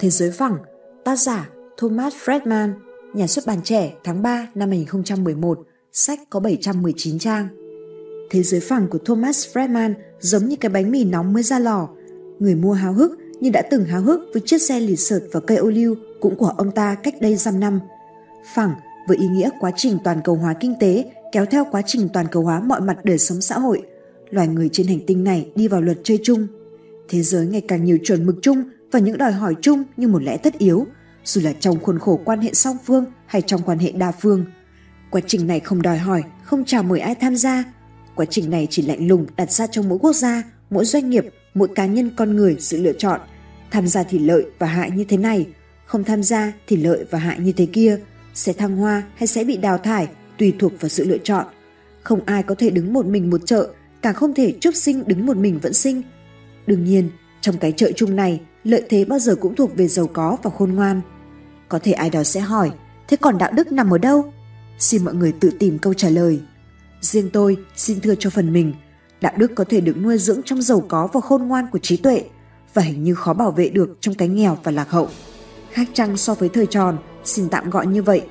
Thế giới phẳng, tác giả Thomas Friedman, nhà xuất bản trẻ tháng 3 năm 2011, sách có 719 trang. Thế giới phẳng của Thomas Friedman giống như cái bánh mì nóng mới ra lò. Người mua háo hức nhưng đã từng háo hức với chiếc xe lì sợt và cây ô liu cũng của ông ta cách đây dăm năm. Phẳng với ý nghĩa quá trình toàn cầu hóa kinh tế kéo theo quá trình toàn cầu hóa mọi mặt đời sống xã hội. Loài người trên hành tinh này đi vào luật chơi chung. Thế giới ngày càng nhiều chuẩn mực chung và những đòi hỏi chung như một lẽ tất yếu, dù là trong khuôn khổ quan hệ song phương hay trong quan hệ đa phương. Quá trình này không đòi hỏi, không chào mời ai tham gia. Quá trình này chỉ lạnh lùng đặt ra trong mỗi quốc gia, mỗi doanh nghiệp, mỗi cá nhân con người sự lựa chọn. Tham gia thì lợi và hại như thế này, không tham gia thì lợi và hại như thế kia, sẽ thăng hoa hay sẽ bị đào thải tùy thuộc vào sự lựa chọn. Không ai có thể đứng một mình một chợ, càng không thể chúc sinh đứng một mình vẫn sinh. Đương nhiên, trong cái chợ chung này, lợi thế bao giờ cũng thuộc về giàu có và khôn ngoan. Có thể ai đó sẽ hỏi, thế còn đạo đức nằm ở đâu? Xin mọi người tự tìm câu trả lời. Riêng tôi xin thưa cho phần mình, đạo đức có thể được nuôi dưỡng trong giàu có và khôn ngoan của trí tuệ và hình như khó bảo vệ được trong cái nghèo và lạc hậu. Khác chăng so với thời tròn, xin tạm gọi như vậy.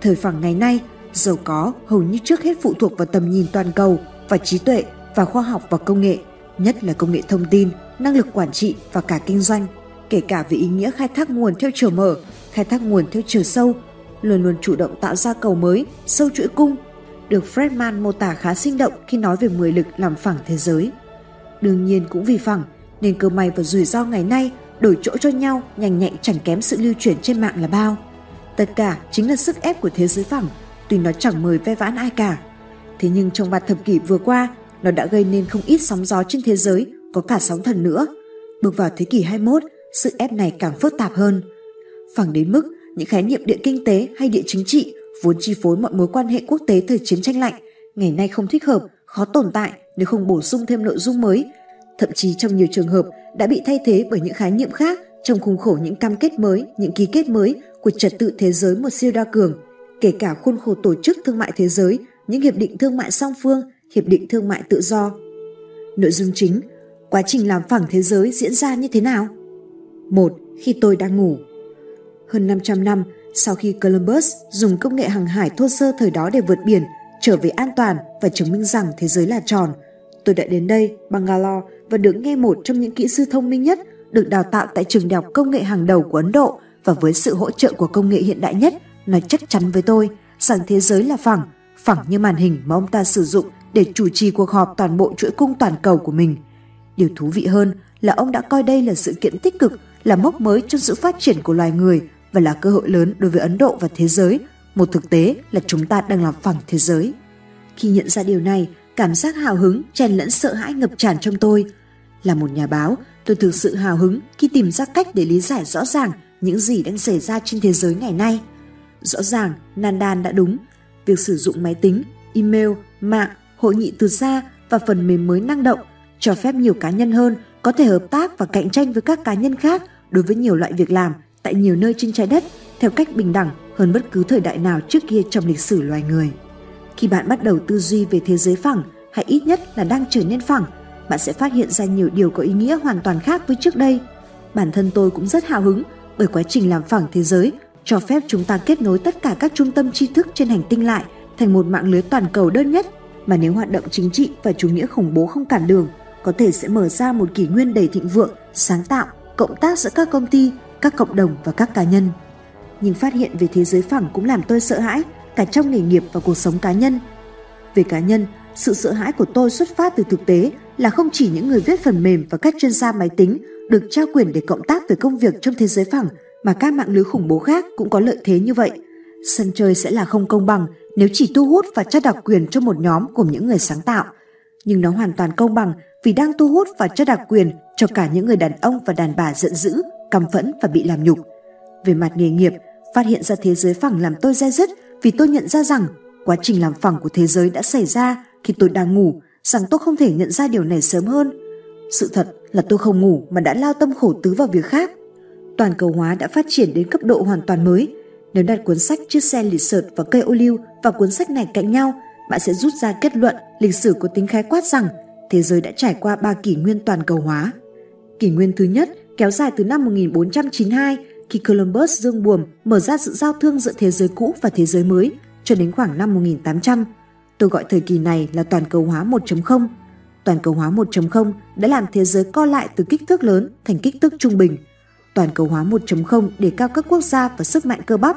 Thời phẳng ngày nay, giàu có hầu như trước hết phụ thuộc vào tầm nhìn toàn cầu và trí tuệ và khoa học và công nghệ, nhất là công nghệ thông tin, năng lực quản trị và cả kinh doanh, kể cả về ý nghĩa khai thác nguồn theo chiều mở, khai thác nguồn theo chiều sâu, luôn luôn chủ động tạo ra cầu mới, sâu chuỗi cung, được Fredman mô tả khá sinh động khi nói về 10 lực làm phẳng thế giới. Đương nhiên cũng vì phẳng, nên cơ may và rủi ro ngày nay đổi chỗ cho nhau nhanh nhạy chẳng kém sự lưu chuyển trên mạng là bao. Tất cả chính là sức ép của thế giới phẳng, tuy nó chẳng mời ve vãn ai cả. Thế nhưng trong ba thập kỷ vừa qua, nó đã gây nên không ít sóng gió trên thế giới, có cả sóng thần nữa. Bước vào thế kỷ 21, sự ép này càng phức tạp hơn. Phẳng đến mức những khái niệm địa kinh tế hay địa chính trị vốn chi phối mọi mối quan hệ quốc tế thời chiến tranh lạnh, ngày nay không thích hợp, khó tồn tại nếu không bổ sung thêm nội dung mới. Thậm chí trong nhiều trường hợp đã bị thay thế bởi những khái niệm khác trong khung khổ những cam kết mới, những ký kết mới của trật tự thế giới một siêu đa cường, kể cả khuôn khổ tổ chức thương mại thế giới, những hiệp định thương mại song phương, hiệp định thương mại tự do. Nội dung chính, quá trình làm phẳng thế giới diễn ra như thế nào? Một, khi tôi đang ngủ. Hơn 500 năm sau khi Columbus dùng công nghệ hàng hải thô sơ thời đó để vượt biển, trở về an toàn và chứng minh rằng thế giới là tròn, tôi đã đến đây, Bangalore và được nghe một trong những kỹ sư thông minh nhất được đào tạo tại trường đại học công nghệ hàng đầu của Ấn Độ và với sự hỗ trợ của công nghệ hiện đại nhất nói chắc chắn với tôi rằng thế giới là phẳng, phẳng như màn hình mà ông ta sử dụng để chủ trì cuộc họp toàn bộ chuỗi cung toàn cầu của mình. Điều thú vị hơn là ông đã coi đây là sự kiện tích cực, là mốc mới trong sự phát triển của loài người và là cơ hội lớn đối với Ấn Độ và thế giới. Một thực tế là chúng ta đang làm phẳng thế giới. Khi nhận ra điều này, cảm giác hào hứng, chen lẫn sợ hãi ngập tràn trong tôi. Là một nhà báo, tôi thực sự hào hứng khi tìm ra cách để lý giải rõ ràng những gì đang xảy ra trên thế giới ngày nay. Rõ ràng, Nandan đã đúng. Việc sử dụng máy tính, email, mạng, hội nghị từ xa và phần mềm mới năng động cho phép nhiều cá nhân hơn có thể hợp tác và cạnh tranh với các cá nhân khác đối với nhiều loại việc làm tại nhiều nơi trên trái đất theo cách bình đẳng hơn bất cứ thời đại nào trước kia trong lịch sử loài người. Khi bạn bắt đầu tư duy về thế giới phẳng hay ít nhất là đang trở nên phẳng, bạn sẽ phát hiện ra nhiều điều có ý nghĩa hoàn toàn khác với trước đây. Bản thân tôi cũng rất hào hứng bởi quá trình làm phẳng thế giới cho phép chúng ta kết nối tất cả các trung tâm tri thức trên hành tinh lại thành một mạng lưới toàn cầu đơn nhất mà nếu hoạt động chính trị và chủ nghĩa khủng bố không cản đường, có thể sẽ mở ra một kỷ nguyên đầy thịnh vượng, sáng tạo, cộng tác giữa các công ty, các cộng đồng và các cá nhân. Nhưng phát hiện về thế giới phẳng cũng làm tôi sợ hãi, cả trong nghề nghiệp và cuộc sống cá nhân. Về cá nhân, sự sợ hãi của tôi xuất phát từ thực tế là không chỉ những người viết phần mềm và các chuyên gia máy tính được trao quyền để cộng tác về công việc trong thế giới phẳng mà các mạng lưới khủng bố khác cũng có lợi thế như vậy. Sân chơi sẽ là không công bằng nếu chỉ thu hút và trao đặc quyền cho một nhóm của những người sáng tạo. Nhưng nó hoàn toàn công bằng vì đang thu hút và trao đặc quyền cho cả những người đàn ông và đàn bà giận dữ, căm phẫn và bị làm nhục. Về mặt nghề nghiệp, phát hiện ra thế giới phẳng làm tôi dai dứt vì tôi nhận ra rằng quá trình làm phẳng của thế giới đã xảy ra khi tôi đang ngủ, rằng tôi không thể nhận ra điều này sớm hơn. Sự thật là tôi không ngủ mà đã lao tâm khổ tứ vào việc khác. Toàn cầu hóa đã phát triển đến cấp độ hoàn toàn mới. Nếu đặt cuốn sách Chiếc xe lịch sợt và cây ô liu và cuốn sách này cạnh nhau, bạn sẽ rút ra kết luận lịch sử có tính khái quát rằng thế giới đã trải qua ba kỷ nguyên toàn cầu hóa. Kỷ nguyên thứ nhất kéo dài từ năm 1492 khi Columbus dương buồm mở ra sự giao thương giữa thế giới cũ và thế giới mới cho đến khoảng năm 1800. Tôi gọi thời kỳ này là toàn cầu hóa 1.0. Toàn cầu hóa 1.0 đã làm thế giới co lại từ kích thước lớn thành kích thước trung bình. Toàn cầu hóa 1.0 để cao các quốc gia và sức mạnh cơ bắp.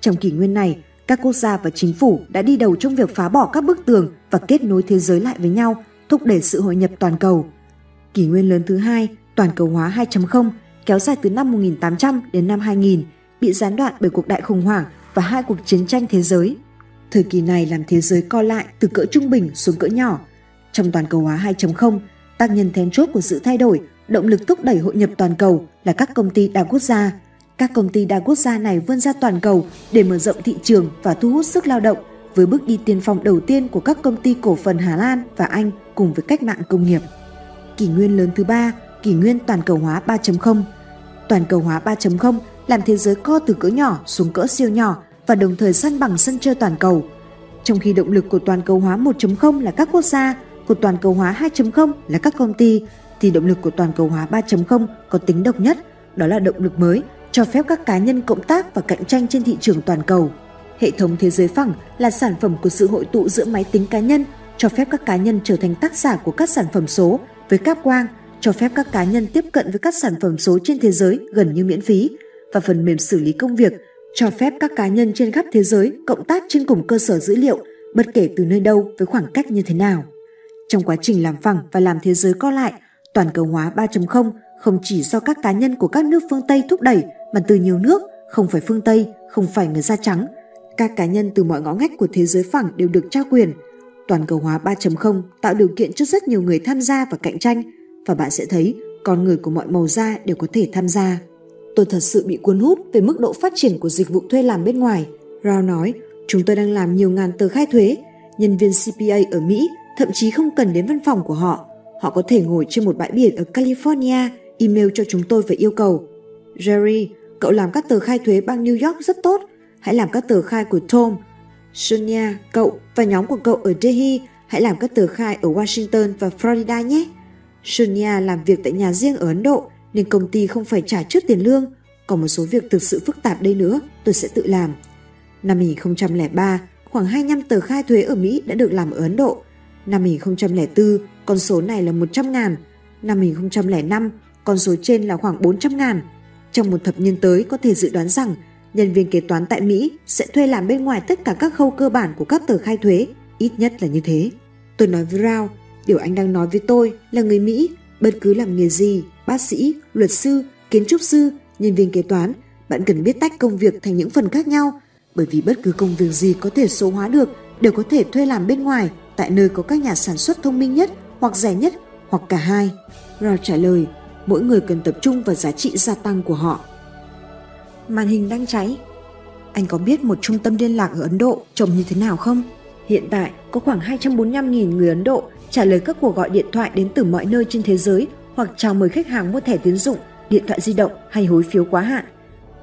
Trong kỷ nguyên này, các quốc gia và chính phủ đã đi đầu trong việc phá bỏ các bức tường và kết nối thế giới lại với nhau, thúc đẩy sự hội nhập toàn cầu. Kỷ nguyên lớn thứ hai, toàn cầu hóa 2.0, kéo dài từ năm 1800 đến năm 2000, bị gián đoạn bởi cuộc đại khủng hoảng và hai cuộc chiến tranh thế giới. Thời kỳ này làm thế giới co lại từ cỡ trung bình xuống cỡ nhỏ. Trong toàn cầu hóa 2.0, tác nhân then chốt của sự thay đổi, động lực thúc đẩy hội nhập toàn cầu là các công ty đa quốc gia. Các công ty đa quốc gia này vươn ra toàn cầu để mở rộng thị trường và thu hút sức lao động với bước đi tiên phong đầu tiên của các công ty cổ phần Hà Lan và Anh cùng với cách mạng công nghiệp. Kỷ nguyên lớn thứ ba, kỷ nguyên toàn cầu hóa 3.0. Toàn cầu hóa 3.0 làm thế giới co từ cỡ nhỏ xuống cỡ siêu nhỏ và đồng thời săn bằng sân chơi toàn cầu. Trong khi động lực của toàn cầu hóa 1.0 là các quốc gia, của toàn cầu hóa 2.0 là các công ty, thì động lực của toàn cầu hóa 3.0 có tính độc nhất, đó là động lực mới, cho phép các cá nhân cộng tác và cạnh tranh trên thị trường toàn cầu. Hệ thống thế giới phẳng là sản phẩm của sự hội tụ giữa máy tính cá nhân, cho phép các cá nhân trở thành tác giả của các sản phẩm số với cáp quang, cho phép các cá nhân tiếp cận với các sản phẩm số trên thế giới gần như miễn phí và phần mềm xử lý công việc cho phép các cá nhân trên khắp thế giới cộng tác trên cùng cơ sở dữ liệu bất kể từ nơi đâu với khoảng cách như thế nào. Trong quá trình làm phẳng và làm thế giới co lại, toàn cầu hóa 3.0 không chỉ do các cá nhân của các nước phương Tây thúc đẩy mà từ nhiều nước, không phải phương Tây, không phải người da trắng. Các cá nhân từ mọi ngõ ngách của thế giới phẳng đều được trao quyền. Toàn cầu hóa 3.0 tạo điều kiện cho rất nhiều người tham gia và cạnh tranh và bạn sẽ thấy con người của mọi màu da đều có thể tham gia. Tôi thật sự bị cuốn hút về mức độ phát triển của dịch vụ thuê làm bên ngoài. Rao nói, chúng tôi đang làm nhiều ngàn tờ khai thuế. Nhân viên CPA ở Mỹ thậm chí không cần đến văn phòng của họ. Họ có thể ngồi trên một bãi biển ở California, email cho chúng tôi và yêu cầu. Jerry, cậu làm các tờ khai thuế bang New York rất tốt. Hãy làm các tờ khai của Tom. Sonia, cậu và nhóm của cậu ở Delhi hãy làm các tờ khai ở Washington và Florida nhé. Sonia làm việc tại nhà riêng ở Ấn Độ nên công ty không phải trả trước tiền lương. Còn một số việc thực sự phức tạp đây nữa, tôi sẽ tự làm. Năm 2003, khoảng 25 tờ khai thuế ở Mỹ đã được làm ở Ấn Độ. Năm 2004, con số này là 100 ngàn. Năm 2005, con số trên là khoảng 400 ngàn. Trong một thập niên tới có thể dự đoán rằng nhân viên kế toán tại Mỹ sẽ thuê làm bên ngoài tất cả các khâu cơ bản của các tờ khai thuế, ít nhất là như thế. Tôi nói với Rao, điều anh đang nói với tôi là người Mỹ, bất cứ làm nghề gì, bác sĩ, luật sư, kiến trúc sư, nhân viên kế toán, bạn cần biết tách công việc thành những phần khác nhau, bởi vì bất cứ công việc gì có thể số hóa được đều có thể thuê làm bên ngoài tại nơi có các nhà sản xuất thông minh nhất hoặc rẻ nhất hoặc cả hai. Rao trả lời, mỗi người cần tập trung vào giá trị gia tăng của họ. Màn hình đang cháy. Anh có biết một trung tâm liên lạc ở Ấn Độ trông như thế nào không? Hiện tại có khoảng 245.000 người Ấn Độ trả lời các cuộc gọi điện thoại đến từ mọi nơi trên thế giới hoặc chào mời khách hàng mua thẻ tín dụng, điện thoại di động hay hối phiếu quá hạn.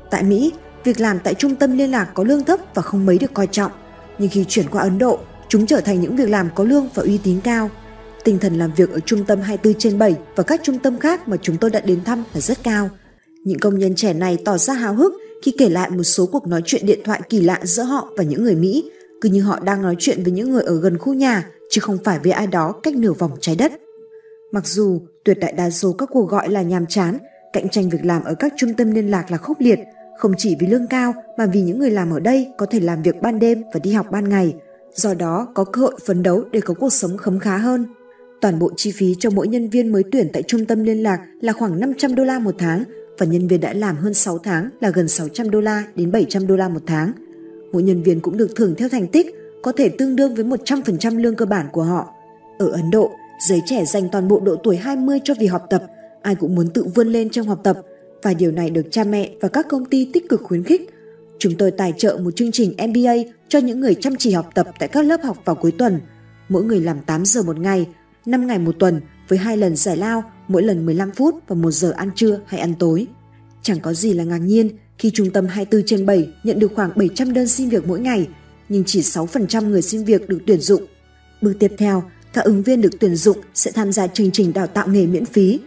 Tại Mỹ, việc làm tại trung tâm liên lạc có lương thấp và không mấy được coi trọng, nhưng khi chuyển qua Ấn Độ, chúng trở thành những việc làm có lương và uy tín cao. Tinh thần làm việc ở trung tâm 24 trên 7 và các trung tâm khác mà chúng tôi đã đến thăm là rất cao. Những công nhân trẻ này tỏ ra hào hức khi kể lại một số cuộc nói chuyện điện thoại kỳ lạ giữa họ và những người Mỹ, cứ như họ đang nói chuyện với những người ở gần khu nhà, chứ không phải với ai đó cách nửa vòng trái đất. Mặc dù tuyệt đại đa số các cuộc gọi là nhàm chán, cạnh tranh việc làm ở các trung tâm liên lạc là khốc liệt, không chỉ vì lương cao mà vì những người làm ở đây có thể làm việc ban đêm và đi học ban ngày, do đó có cơ hội phấn đấu để có cuộc sống khấm khá hơn. Toàn bộ chi phí cho mỗi nhân viên mới tuyển tại trung tâm liên lạc là khoảng 500 đô la một tháng và nhân viên đã làm hơn 6 tháng là gần 600 đô la đến 700 đô la một tháng. Mỗi nhân viên cũng được thưởng theo thành tích, có thể tương đương với 100% lương cơ bản của họ. Ở Ấn Độ, Giới trẻ dành toàn bộ độ tuổi 20 cho việc học tập, ai cũng muốn tự vươn lên trong học tập và điều này được cha mẹ và các công ty tích cực khuyến khích. Chúng tôi tài trợ một chương trình MBA cho những người chăm chỉ học tập tại các lớp học vào cuối tuần. Mỗi người làm 8 giờ một ngày, 5 ngày một tuần với hai lần giải lao, mỗi lần 15 phút và một giờ ăn trưa hay ăn tối. Chẳng có gì là ngạc nhiên khi trung tâm 24 trên 7 nhận được khoảng 700 đơn xin việc mỗi ngày, nhưng chỉ 6% người xin việc được tuyển dụng. Bước tiếp theo các ứng viên được tuyển dụng sẽ tham gia chương trình đào tạo nghề miễn phí.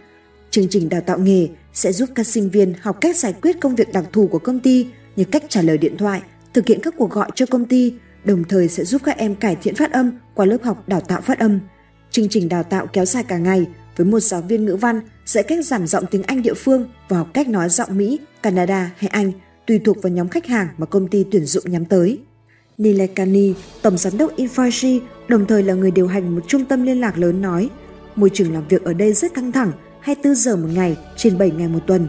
Chương trình đào tạo nghề sẽ giúp các sinh viên học cách giải quyết công việc đặc thù của công ty như cách trả lời điện thoại, thực hiện các cuộc gọi cho công ty, đồng thời sẽ giúp các em cải thiện phát âm qua lớp học đào tạo phát âm. Chương trình đào tạo kéo dài cả ngày với một giáo viên ngữ văn dạy cách giảm giọng tiếng Anh địa phương và học cách nói giọng Mỹ, Canada hay Anh tùy thuộc vào nhóm khách hàng mà công ty tuyển dụng nhắm tới. Nilekani, tổng giám đốc Infoji, đồng thời là người điều hành một trung tâm liên lạc lớn nói, môi trường làm việc ở đây rất căng thẳng, 24 giờ một ngày trên 7 ngày một tuần.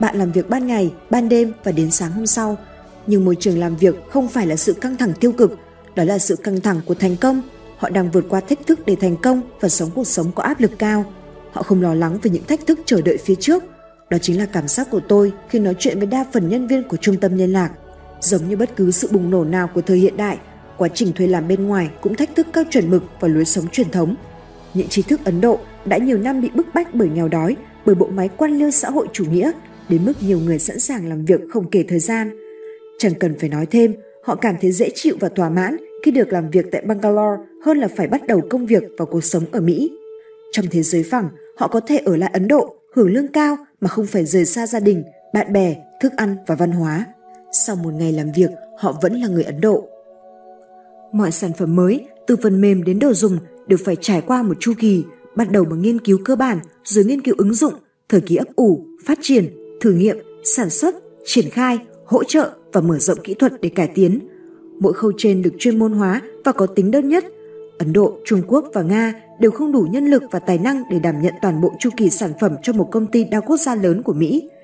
Bạn làm việc ban ngày, ban đêm và đến sáng hôm sau. Nhưng môi trường làm việc không phải là sự căng thẳng tiêu cực, đó là sự căng thẳng của thành công. Họ đang vượt qua thách thức để thành công và sống cuộc sống có áp lực cao. Họ không lo lắng về những thách thức chờ đợi phía trước. Đó chính là cảm giác của tôi khi nói chuyện với đa phần nhân viên của trung tâm liên lạc. Giống như bất cứ sự bùng nổ nào của thời hiện đại, quá trình thuê làm bên ngoài cũng thách thức các chuẩn mực và lối sống truyền thống. Những trí thức Ấn Độ đã nhiều năm bị bức bách bởi nghèo đói, bởi bộ máy quan liêu xã hội chủ nghĩa, đến mức nhiều người sẵn sàng làm việc không kể thời gian. Chẳng cần phải nói thêm, họ cảm thấy dễ chịu và thỏa mãn khi được làm việc tại Bangalore hơn là phải bắt đầu công việc và cuộc sống ở Mỹ. Trong thế giới phẳng, họ có thể ở lại Ấn Độ, hưởng lương cao mà không phải rời xa gia đình, bạn bè, thức ăn và văn hóa. Sau một ngày làm việc, họ vẫn là người Ấn Độ. Mọi sản phẩm mới, từ phần mềm đến đồ dùng, đều phải trải qua một chu kỳ, bắt đầu bằng nghiên cứu cơ bản, rồi nghiên cứu ứng dụng, thời kỳ ấp ủ, phát triển, thử nghiệm, sản xuất, triển khai, hỗ trợ và mở rộng kỹ thuật để cải tiến. Mỗi khâu trên được chuyên môn hóa và có tính đơn nhất. Ấn Độ, Trung Quốc và Nga đều không đủ nhân lực và tài năng để đảm nhận toàn bộ chu kỳ sản phẩm cho một công ty đa quốc gia lớn của Mỹ –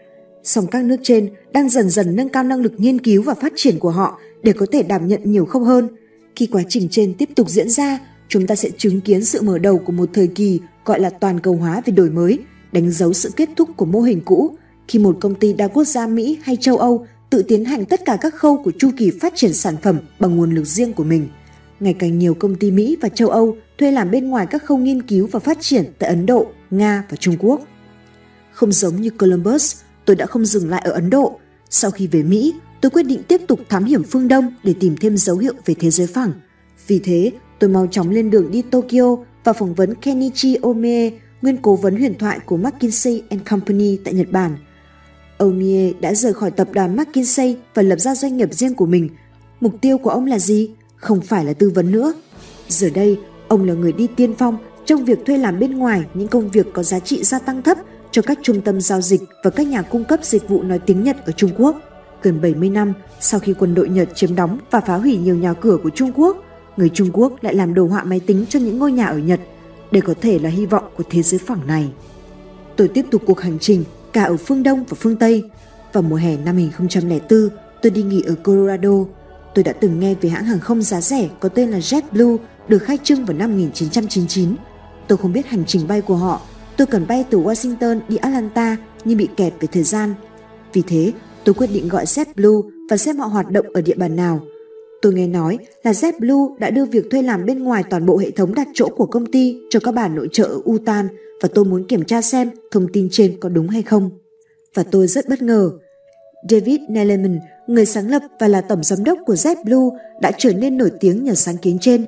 song các nước trên đang dần dần nâng cao năng lực nghiên cứu và phát triển của họ để có thể đảm nhận nhiều không hơn. Khi quá trình trên tiếp tục diễn ra, chúng ta sẽ chứng kiến sự mở đầu của một thời kỳ gọi là toàn cầu hóa về đổi mới, đánh dấu sự kết thúc của mô hình cũ khi một công ty đa quốc gia Mỹ hay châu Âu tự tiến hành tất cả các khâu của chu kỳ phát triển sản phẩm bằng nguồn lực riêng của mình. Ngày càng nhiều công ty Mỹ và châu Âu thuê làm bên ngoài các khâu nghiên cứu và phát triển tại Ấn Độ, Nga và Trung Quốc. Không giống như Columbus, tôi đã không dừng lại ở Ấn Độ. Sau khi về Mỹ, tôi quyết định tiếp tục thám hiểm phương Đông để tìm thêm dấu hiệu về thế giới phẳng. Vì thế, tôi mau chóng lên đường đi Tokyo và phỏng vấn Kenichi Omie, nguyên cố vấn huyền thoại của McKinsey and Company tại Nhật Bản. Omie đã rời khỏi tập đoàn McKinsey và lập ra doanh nghiệp riêng của mình. Mục tiêu của ông là gì? Không phải là tư vấn nữa. Giờ đây, ông là người đi tiên phong trong việc thuê làm bên ngoài những công việc có giá trị gia tăng thấp cho các trung tâm giao dịch và các nhà cung cấp dịch vụ nói tiếng Nhật ở Trung Quốc. Gần 70 năm sau khi quân đội Nhật chiếm đóng và phá hủy nhiều nhà cửa của Trung Quốc, người Trung Quốc lại làm đồ họa máy tính cho những ngôi nhà ở Nhật. Đây có thể là hy vọng của thế giới phẳng này. Tôi tiếp tục cuộc hành trình cả ở phương Đông và phương Tây. Vào mùa hè năm 2004, tôi đi nghỉ ở Colorado. Tôi đã từng nghe về hãng hàng không giá rẻ có tên là JetBlue được khai trương vào năm 1999. Tôi không biết hành trình bay của họ Tôi cần bay từ Washington đi Atlanta nhưng bị kẹt về thời gian. Vì thế, tôi quyết định gọi JetBlue và xem họ hoạt động ở địa bàn nào. Tôi nghe nói là JetBlue đã đưa việc thuê làm bên ngoài toàn bộ hệ thống đặt chỗ của công ty cho các bản nội trợ ở Utan và tôi muốn kiểm tra xem thông tin trên có đúng hay không. Và tôi rất bất ngờ. David Nelleman, người sáng lập và là tổng giám đốc của JetBlue đã trở nên nổi tiếng nhờ sáng kiến trên.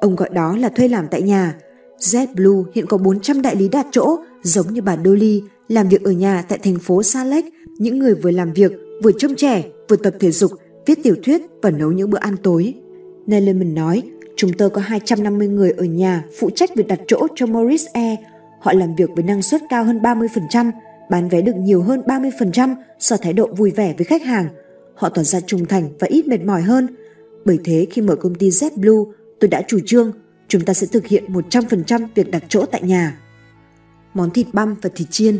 Ông gọi đó là thuê làm tại nhà – JetBlue hiện có 400 đại lý đặt chỗ, giống như bà Dolly, làm việc ở nhà tại thành phố Sa Lake, những người vừa làm việc, vừa trông trẻ, vừa tập thể dục, viết tiểu thuyết và nấu những bữa ăn tối. Nellerman nói, chúng tôi có 250 người ở nhà phụ trách việc đặt chỗ cho morris Air. Họ làm việc với năng suất cao hơn 30%, bán vé được nhiều hơn 30% do thái độ vui vẻ với khách hàng. Họ tỏ ra trung thành và ít mệt mỏi hơn. Bởi thế khi mở công ty JetBlue, tôi đã chủ trương chúng ta sẽ thực hiện 100% việc đặt chỗ tại nhà. Món thịt băm và thịt chiên.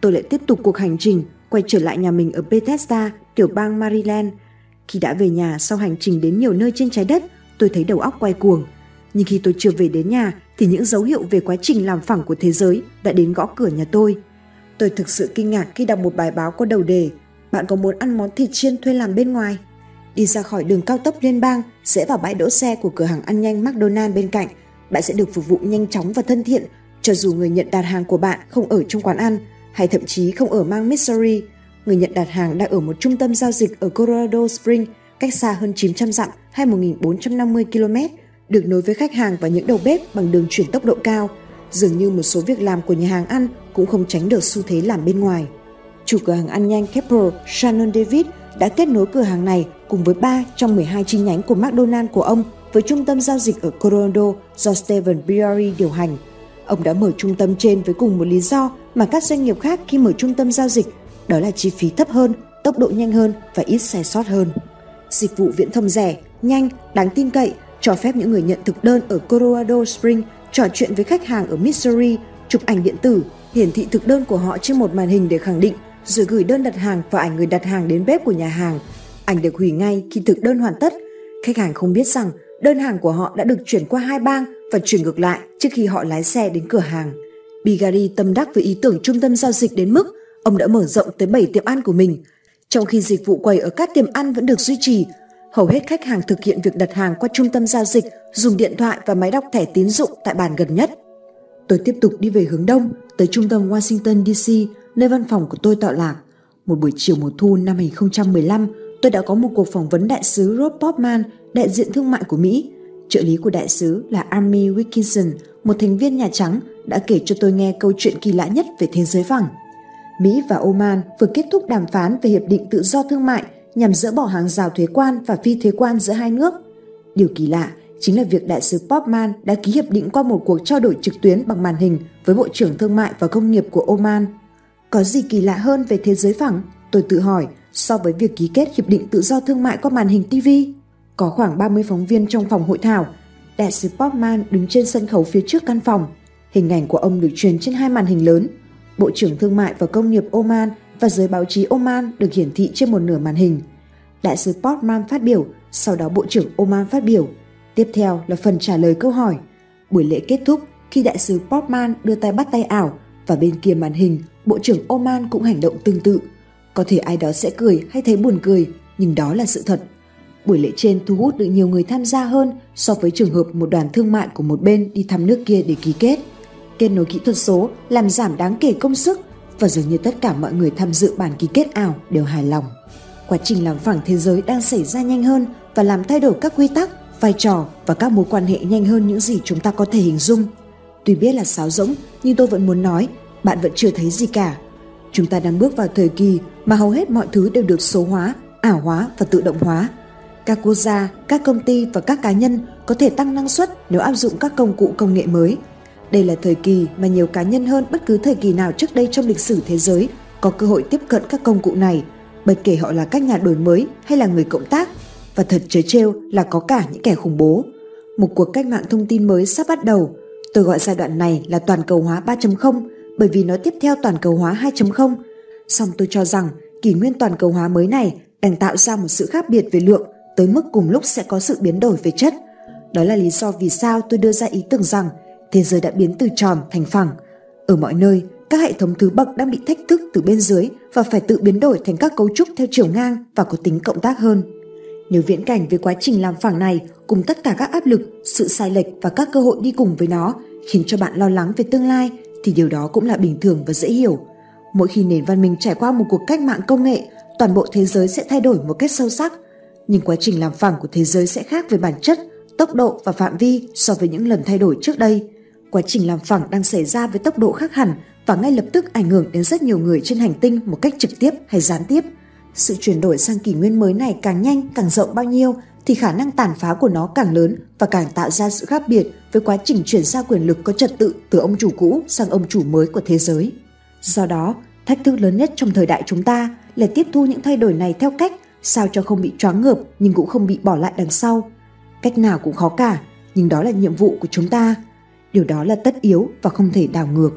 Tôi lại tiếp tục cuộc hành trình quay trở lại nhà mình ở Bethesda, tiểu bang Maryland. Khi đã về nhà sau hành trình đến nhiều nơi trên trái đất, tôi thấy đầu óc quay cuồng. Nhưng khi tôi chưa về đến nhà thì những dấu hiệu về quá trình làm phẳng của thế giới đã đến gõ cửa nhà tôi. Tôi thực sự kinh ngạc khi đọc một bài báo có đầu đề bạn có muốn ăn món thịt chiên thuê làm bên ngoài? Đi ra khỏi đường cao tốc liên bang, sẽ vào bãi đỗ xe của cửa hàng ăn nhanh McDonald bên cạnh. Bạn sẽ được phục vụ nhanh chóng và thân thiện, cho dù người nhận đặt hàng của bạn không ở trong quán ăn hay thậm chí không ở mang Missouri. Người nhận đặt hàng đang ở một trung tâm giao dịch ở Colorado Springs, cách xa hơn 900 dặm hay 1.450 km, được nối với khách hàng và những đầu bếp bằng đường chuyển tốc độ cao. Dường như một số việc làm của nhà hàng ăn cũng không tránh được xu thế làm bên ngoài chủ cửa hàng ăn nhanh Keppel, Shannon David đã kết nối cửa hàng này cùng với 3 trong 12 chi nhánh của McDonald của ông với trung tâm giao dịch ở Colorado do Stephen Biari điều hành. Ông đã mở trung tâm trên với cùng một lý do mà các doanh nghiệp khác khi mở trung tâm giao dịch, đó là chi phí thấp hơn, tốc độ nhanh hơn và ít sai sót hơn. Dịch vụ viễn thông rẻ, nhanh, đáng tin cậy, cho phép những người nhận thực đơn ở Colorado Springs trò chuyện với khách hàng ở Missouri, chụp ảnh điện tử, hiển thị thực đơn của họ trên một màn hình để khẳng định, rồi gửi đơn đặt hàng và ảnh người đặt hàng đến bếp của nhà hàng. Ảnh được hủy ngay khi thực đơn hoàn tất. Khách hàng không biết rằng đơn hàng của họ đã được chuyển qua hai bang và chuyển ngược lại trước khi họ lái xe đến cửa hàng. Bigari tâm đắc với ý tưởng trung tâm giao dịch đến mức ông đã mở rộng tới 7 tiệm ăn của mình. Trong khi dịch vụ quầy ở các tiệm ăn vẫn được duy trì, hầu hết khách hàng thực hiện việc đặt hàng qua trung tâm giao dịch dùng điện thoại và máy đọc thẻ tín dụng tại bàn gần nhất. Tôi tiếp tục đi về hướng đông tới trung tâm Washington DC, nơi văn phòng của tôi tọa lạc. Một buổi chiều mùa thu năm 2015, tôi đã có một cuộc phỏng vấn đại sứ Rob Popman, đại diện thương mại của Mỹ. Trợ lý của đại sứ là Amy Wilkinson, một thành viên Nhà Trắng, đã kể cho tôi nghe câu chuyện kỳ lạ nhất về thế giới phẳng. Mỹ và Oman vừa kết thúc đàm phán về hiệp định tự do thương mại nhằm dỡ bỏ hàng rào thuế quan và phi thuế quan giữa hai nước. Điều kỳ lạ chính là việc đại sứ Popman đã ký hiệp định qua một cuộc trao đổi trực tuyến bằng màn hình với Bộ trưởng Thương mại và Công nghiệp của Oman. Có gì kỳ lạ hơn về thế giới phẳng? Tôi tự hỏi so với việc ký kết hiệp định tự do thương mại qua màn hình TV. Có khoảng 30 phóng viên trong phòng hội thảo. Đại sứ Popman đứng trên sân khấu phía trước căn phòng. Hình ảnh của ông được truyền trên hai màn hình lớn. Bộ trưởng Thương mại và Công nghiệp Oman và giới báo chí Oman được hiển thị trên một nửa màn hình. Đại sứ Portman phát biểu, sau đó Bộ trưởng Oman phát biểu. Tiếp theo là phần trả lời câu hỏi. Buổi lễ kết thúc khi đại sứ Portman đưa tay bắt tay ảo và bên kia màn hình, Bộ trưởng Oman cũng hành động tương tự. Có thể ai đó sẽ cười hay thấy buồn cười, nhưng đó là sự thật. Buổi lễ trên thu hút được nhiều người tham gia hơn so với trường hợp một đoàn thương mại của một bên đi thăm nước kia để ký kết. Kết nối kỹ thuật số làm giảm đáng kể công sức và dường như tất cả mọi người tham dự bản ký kết ảo đều hài lòng. Quá trình làm phẳng thế giới đang xảy ra nhanh hơn và làm thay đổi các quy tắc, vai trò và các mối quan hệ nhanh hơn những gì chúng ta có thể hình dung. Tuy biết là sáo rỗng, nhưng tôi vẫn muốn nói, bạn vẫn chưa thấy gì cả. Chúng ta đang bước vào thời kỳ mà hầu hết mọi thứ đều được số hóa, ảo hóa và tự động hóa. Các quốc gia, các công ty và các cá nhân có thể tăng năng suất nếu áp dụng các công cụ công nghệ mới – đây là thời kỳ mà nhiều cá nhân hơn bất cứ thời kỳ nào trước đây trong lịch sử thế giới có cơ hội tiếp cận các công cụ này, bất kể họ là các nhà đổi mới hay là người cộng tác. Và thật trớ trêu là có cả những kẻ khủng bố. Một cuộc cách mạng thông tin mới sắp bắt đầu. Tôi gọi giai đoạn này là toàn cầu hóa 3.0 bởi vì nó tiếp theo toàn cầu hóa 2.0. Song tôi cho rằng kỷ nguyên toàn cầu hóa mới này đang tạo ra một sự khác biệt về lượng tới mức cùng lúc sẽ có sự biến đổi về chất. Đó là lý do vì sao tôi đưa ra ý tưởng rằng thế giới đã biến từ tròn thành phẳng. Ở mọi nơi, các hệ thống thứ bậc đang bị thách thức từ bên dưới và phải tự biến đổi thành các cấu trúc theo chiều ngang và có tính cộng tác hơn. Nếu viễn cảnh về quá trình làm phẳng này cùng tất cả các áp lực, sự sai lệch và các cơ hội đi cùng với nó khiến cho bạn lo lắng về tương lai thì điều đó cũng là bình thường và dễ hiểu. Mỗi khi nền văn minh trải qua một cuộc cách mạng công nghệ, toàn bộ thế giới sẽ thay đổi một cách sâu sắc. Nhưng quá trình làm phẳng của thế giới sẽ khác về bản chất, tốc độ và phạm vi so với những lần thay đổi trước đây – Quá trình làm phẳng đang xảy ra với tốc độ khác hẳn và ngay lập tức ảnh hưởng đến rất nhiều người trên hành tinh một cách trực tiếp hay gián tiếp. Sự chuyển đổi sang kỷ nguyên mới này càng nhanh, càng rộng bao nhiêu thì khả năng tàn phá của nó càng lớn và càng tạo ra sự khác biệt với quá trình chuyển giao quyền lực có trật tự từ ông chủ cũ sang ông chủ mới của thế giới. Do đó, thách thức lớn nhất trong thời đại chúng ta là tiếp thu những thay đổi này theo cách sao cho không bị choáng ngợp nhưng cũng không bị bỏ lại đằng sau. Cách nào cũng khó cả, nhưng đó là nhiệm vụ của chúng ta điều đó là tất yếu và không thể đảo ngược